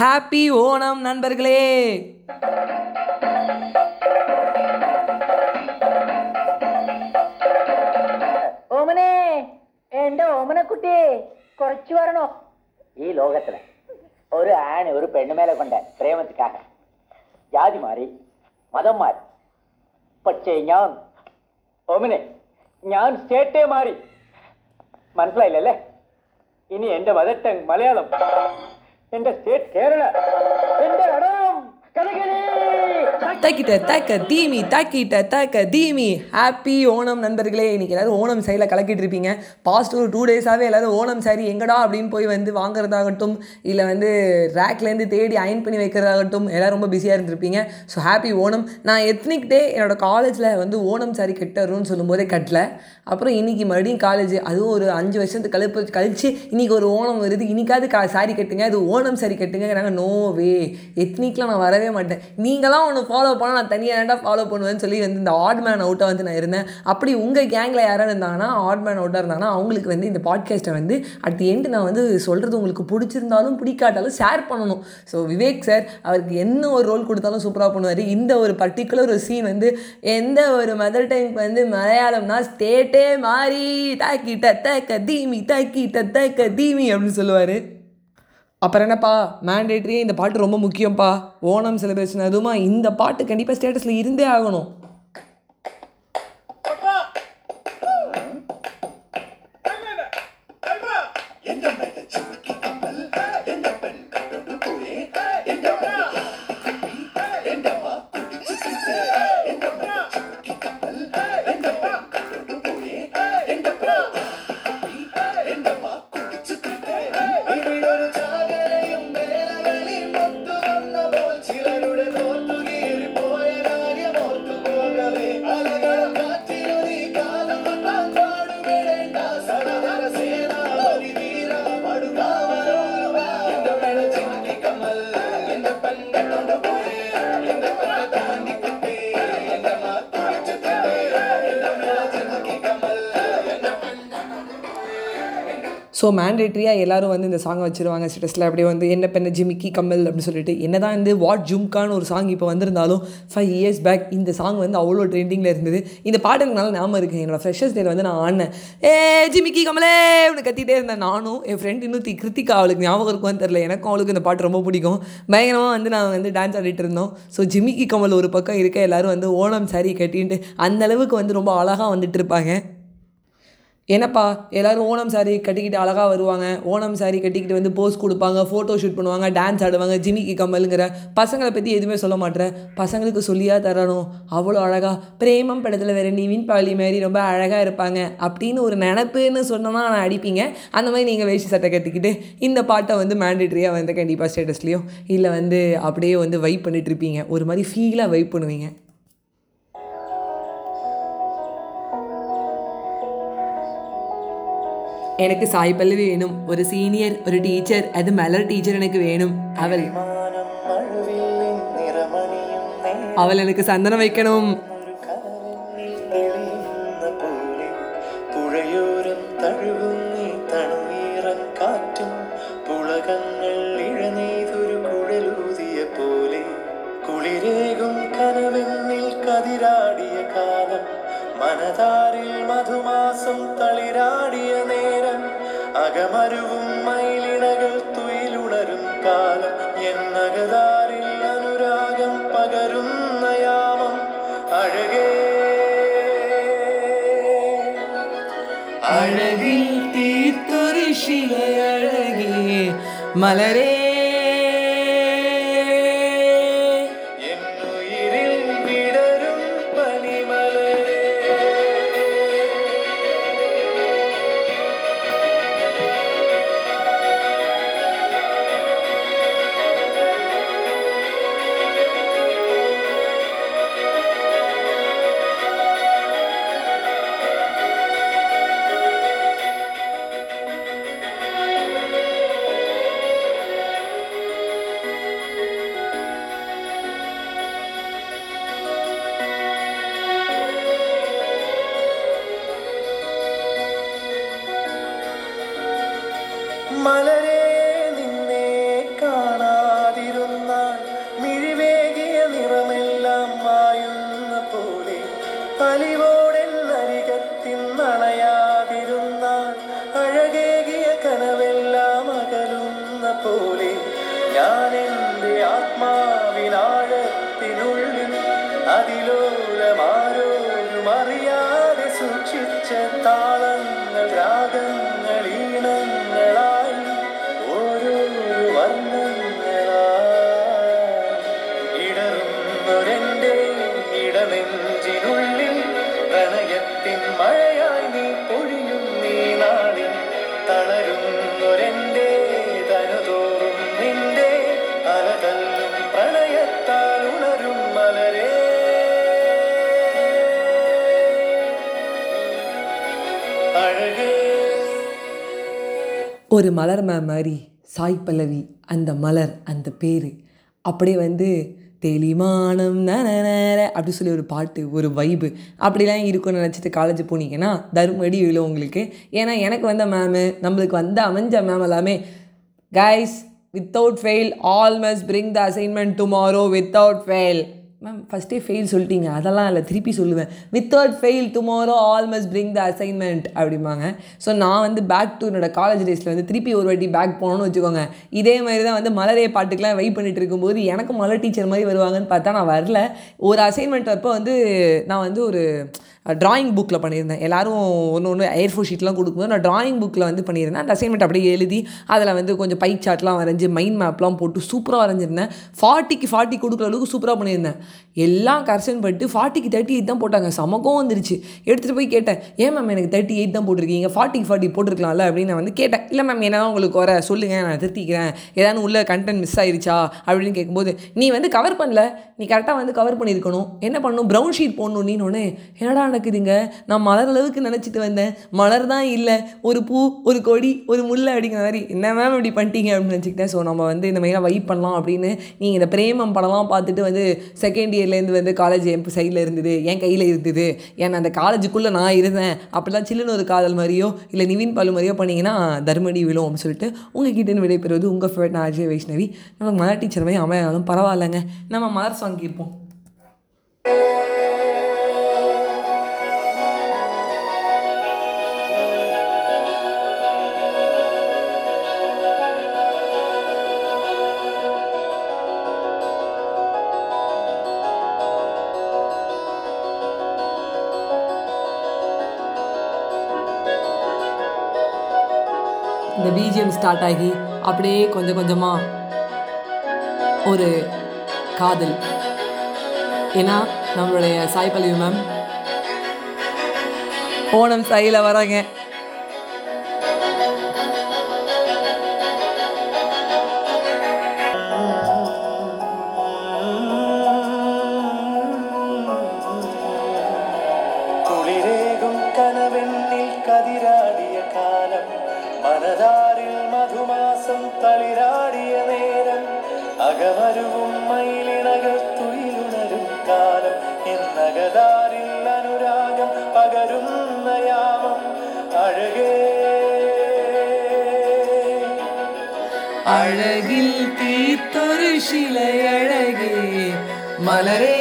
Happy Onam நண்பர்களே ഓമനെ എന്റെ ഓമനക്കുട്ടി കുറച്ചു വരണോ ഈ ലോകത്തില് ഒരു ആണ് ഒരു പെണ്ണുമേലെ കൊണ്ട് പ്രേമത്തിക്കാക ജാതി മാറി മതം മാറി പക്ഷേ ഞാൻ ഓമനെ ഞാൻ സ്റ്റേറ്റേ മാറി മനസ്സിലായില്ലല്ലേ ഇനി എന്റെ മദർ ടങ് മലയാളം எங்க ஸ்டேட் கேரளா. எந்த இடம் கதகளி தக்கிட்ட தக்க தீமி தக்கிட்ட தக்க தீமி. ஹாப்பி ஓணம் நண்பர்களே இன்றைக்கி எல்லாரும் ஓணம் சைடில் கலக்கிட்டு இருப்பீங்க. பாஸ்ட் ஒரு டூ டேஸாகவே எல்லாரும் ஓணம் சாரி எங்கடா அப்படின்னு போய் வந்து வாங்குறதாகட்டும் இல்லை வந்து ரேக்லேருந்து தேடி அயன் பண்ணி வைக்கிறதாகட்டும் எல்லோரும் ரொம்ப பிஸியாக இருந்திருப்பீங்க. So happy Onam. நான் எத்னிக் டே என்னோட காலேஜில் வந்து ஓணம் சாரி கட்டுறோன்னு சொல்லும்போதே கட்டல. அப்புறம் இன்னைக்கு மறுபடியும் காலேஜ் அதுவும் ஒரு அஞ்சு வருஷத்துக்கு கழிப்பு கழிச்சு இன்றைக்கி ஒரு ஓணம் வருது. இன்னைக்காவது கா சாரி கட்டுங்க. அது ஓணம் சாரி கட்டுங்கிறாங்க நோ வே எத்னிக்லாம் நான் வரவே மாட்டேன். நீங்களாம் ஒன்று ஃபாலோ பண்ணால் நான் தனியாக ஏன்டா ஃபாலோ பண்ணுவேன்னு சொல்லி வந்து இந்த ஆட் மேன் அவுட்டாக வந்து நான் இருந்தேன். அப்படி உங்கள் கேங்கில் யாராவது இருந்தாங்கன்னா ஆட் மேன் அவுட்டாக இருந்தாங்கன்னா அவங்களுக்கு வந்து இந்த பாட்காஸ்ட்டை வந்து அட் தி எண்டு நான் வந்து சொல்கிறது உங்களுக்கு பிடிச்சிருந்தாலும் பிடிக்காட்டாலும் ஷேர் பண்ணணும். ஸோ விவேக் சார் அவருக்கு என்ன ஒரு ரோல் கொடுத்தாலும் சூப்பராக பண்ணுவார். இந்த ஒரு பர்டிகுலர் ஒரு சீன் வந்து எந்த ஒரு மதர் டைம்க்கு வந்து மலையாளம்னா ஸ்டேட்டே மாறி தாக்கிட்ட தக்க தீமி தாக்கிட்ட தக்க தீமி அப்படின்னு சொல்லுவார். அப்புறம் என்னப்பா மேண்டேட்ரியே இந்த பாட்டு ரொம்ப முக்கியம்ப்பா ஓணம் செலிப்ரேஷன் அதுவுமா இந்த பாட்டு கண்டிப்பாக ஸ்டேட்டஸில் இருந்தே ஆகணும் Under the ஸோ மேண்டேட்ரியாக எல்லோரும் வந்து இந்த சாங்கை வச்சுருவாங்க. ஸ்டேட்டஸில் அப்படியே வந்து என்ன பெண்ண ஜிமிக்கி கம்மல் அப்படின்னு சொல்லிட்டு. என்ன தான் வந்து வாட் ஜும்கான்னு ஒரு சாங் இப்போ வந்திருந்தாலும் ஃபைவ் இயர்ஸ் பேக் இந்த சாங் வந்து அவ்வளோ ட்ரெண்டிங்கில் இருந்தது. இந்த பாட்டு எனக்கு நல்லா ஞாபகம் இருக்குது என்னோட ஃப்ரெஷர்ஸ் டேல வந்து நான் ஆடினேன். ஏ ஜிமிக்கி கமலே அப்படின்னு கத்திட்டே இருந்தேன். நானும் என் ஃப்ரெண்ட் இன்னும் தி கிருத்திகா அவளுக்கு ஞாபகம் இருக்கும்னு தெரில எனக்கும் அவளுக்கு இந்த பாட்டு ரொம்ப பிடிக்கும். பயங்கரமாக வந்து நான் வந்து டான்ஸ் ஆடிட்டு இருந்தோம். ஸோ ஜிமிக்கி கமல் ஒரு பக்கம் இருக்க எல்லாரும் வந்து ஓணம் சாரி கட்டின்ட்டு அந்த அளவுக்கு வந்து ரொம்ப அழகாக வந்துட்டு இருப்பாங்க. என்னப்பா எல்லோரும் ஓணம் சாரி கட்டிக்கிட்டு அழகாக வருவாங்க. ஓணம் சாரி கட்டிக்கிட்டு வந்து போஸ் கொடுப்பாங்க ஃபோட்டோ ஷூட் பண்ணுவாங்க டான்ஸ் ஆடுவாங்க ஜிமிக்கி கம்மலுங்கிற பசங்களை பற்றி எதுவுமே சொல்ல மாட்டேன் பசங்களுக்கு சொல்லியா தரணும். அவ்வளோ அழகாக பிரேமம் படத்தில் வேறு நிவின் பாலி மாதிரி ரொம்ப அழகாக இருப்பாங்க அப்படின்னு ஒரு நினப்புன்னு சொன்னோன்னா நான் அடிப்பீங்க. அந்த மாதிரி நீங்கள் வேஷ்டி சட்டை கட்டிக்கிட்டு இந்த பாட்டை வந்து மேண்டேட்ரியாக வந்து கண்டிப்பாக ஸ்டேட்டஸ்லேயும் இல்லை வந்து அப்படியே வந்து வைப் பண்ணிட்டு இருப்பீங்க. ஒரு மாதிரி ஃபீலாக வைப் பண்ணுவீங்க. எனக்கு சாய் பல்லவி வேணும் ஒரு சீனியர் ஒரு டீச்சர் அது மலர் டீச்சர் எனக்கு வேணும் அவள் மானம் மழுவில்லின் நிறமணியும் நேரம் அவள் അകമരുവും മയിലിണകൾ തുയിലുണരും കാലം. എന്നകതാരിൽ അനുരാഗം പകരുന്ന യാമം അഴകേ. അഴകിൽ തീർത്തൊരു ശിലയഴകേ മലരേ അതിലോലമാരോരും അറിയാതെ സൂക്ഷിച്ച ഇടനെഞ്ചിനുള്ളിൽ പ്രണയത്തിൻ മഴയായി ஒரு மலர் மேம் மாதிரி சாய் பல்லவி அந்த மலர் அந்த பேர். அப்படியே வந்து தெளிமானம் அப்படி சொல்லி ஒரு பாட்டு ஒரு வைபு அப்படிலாம் இருக்கும்னு நினச்சிட்டு காலேஜ் போனீங்கன்னா தருமடி விழும் உங்களுக்கு. ஏன்னா எனக்கு வந்த மேமு நம்மளுக்கு வந்த அமைஞ்ச மேம் எல்லாமே guys without fail all must bring the assignment tomorrow without fail ma'am ஃபஸ்ட்டே ஃபெயில் சொல்லிட்டீங்க. அதெல்லாம் இல்லை. திருப்பி சொல்லுவேன். Without fail tomorrow all must bring the assignment அப்படிம்பாங்க. ஸோ நான் வந்து பேக் டு என்னோட காலேஜ் டேஸில் வந்து திருப்பி ஒரு வாட்டி பேக் போகணும்னு வச்சுக்கோங்க. இதே மாதிரி தான் வந்து மலரே பாட்டுக்கெலாம் வெயிட் பண்ணிட்டு இருக்கும்போது எனக்கும் மலர் டீச்சர் மாதிரி வருவாங்கன்னு பார்த்தா நான் வரல. ஒரு அசைன்மெண்ட் அப்போ வந்து நான் வந்து ஒரு ட்ராயிங் புக்கில் பண்ணியிருந்தேன். எல்லாரும் ஒன்று ஒன்று ஏர்ஃபோர் ஷீட்லாம் கொடுக்கும்போது நான் ட்ராயிங் புக்கில் வந்து பண்ணியிருந்தேன். அந்த அசைன்மெண்ட் அப்படியே எழுதி அதில் வந்து கொஞ்சம் பை சார்ட்லாம் வரைஞ்சி மைண்ட் மேப்லாம் போட்டு சூப்பராக வரைஞ்சிருந்தேன். ஃபார்ட்டிக்கு ஃபார்ட்டி கொடுக்குற அளவுக்கு சூப்பராக பண்ணியிருந்தேன். எல்லாம் கரெக்ஷன் பண்ணிட்டு ஃபார்ட்டிக்கு தேர்ட்டி எயிட் தான் போட்டாங்க. சமக்கம் வந்துருச்சு. எடுத்துகிட்டு போய் கேட்டேன் ஏன் மேம் எனக்கு தேர்ட்டி எயிட் தான் போட்டிருக்கீங்க? ஃபார்ட்டிக்கு ஃபார்ட்டி போட்டிருக்கலாம்ல? அப்படின்னு நான் வந்து கேட்டேன். இல்லை மேம் என்ன உங்களுக்கு வர? சொல்லுங்கள் நான் திருத்திக்கிறேன். ஏதாவது உள்ள கண்டென்ட் மிஸ் ஆயிருச்சா? அப்படின்னு கேட்கும்போது நீ வந்து கவர் பண்ணல. நீ கரெக்டாக வந்து கவர் பண்ணியிருக்கணும். என்ன பண்ணணும்? ப்ரௌன் ஷீட் போடணும். நீ ஒன்று என்னடா நடக்குதுங்க? நான் மலர் அளவுக்கு நினச்சிட்டு வந்தேன். மலர் தான் இல்லை. ஒரு பூ ஒரு கொடி ஒரு முல்லை அப்படிங்கிற மாதிரி என்ன மேம் இப்படி பண்ணிட்டீங்க? அப்படின்னு நினச்சிக்கிட்டேன். ஸோ நம்ம வந்து இந்த மாதிரிலாம் வைப் பண்ணலாம் அப்படின்னு நீங்கள் இந்த பிரேமம் படம்லாம் பார்த்துட்டு வந்து செகண்ட் இயர்லேருந்து வந்து காலேஜ் என் சைடில் இருந்தது என் கையில் இருந்தது. ஏன்னா அந்த காலேஜுக்குள்ளே நான் இருந்தேன். அப்படிலாம் சில்லுன்னு ஒரு காதல் மாதிரியோ இல்லை நிவின் பாலு மாதிரியோ பண்ணிங்கன்னா தர்மடி விழும் அப்படின்னு சொல்லிட்டு உங்கள் கிட்டேருந்து விடைபெறுவது உங்கள் ஃபேவரட் நான் அஜய் வைஷ்ணவி. நமக்கு மலர் டீச்சர் மாதிரி அமையாலும் பரவாயில்லைங்க. நம்ம மலர் சாங் கேட்போம் இந்த பிஜிஎம் ஸ்டார்ட் ஆகி அப்படியே கொஞ்சம் கொஞ்சமாக ஒரு காதல் ஏன்னா நம்மளுடைய சாய் பல்லவி மேம் ஓணம் சாயில வராங்க കുളിരേകും കനവെണ്ണിൽ കതിരാടിയ കാലം മനതാരിൽ മധുമാസം തളിരാടിയ നേരം അകമരുവും മയിലിണകൾ തുയിലുണരും കാലം. എന്നകതാരിൽ അനുരാഗം പകരുന്ന യാമം അഴകേ. അഴകിൽ തീത്തൊരു ശിലയഴകേ മലരേ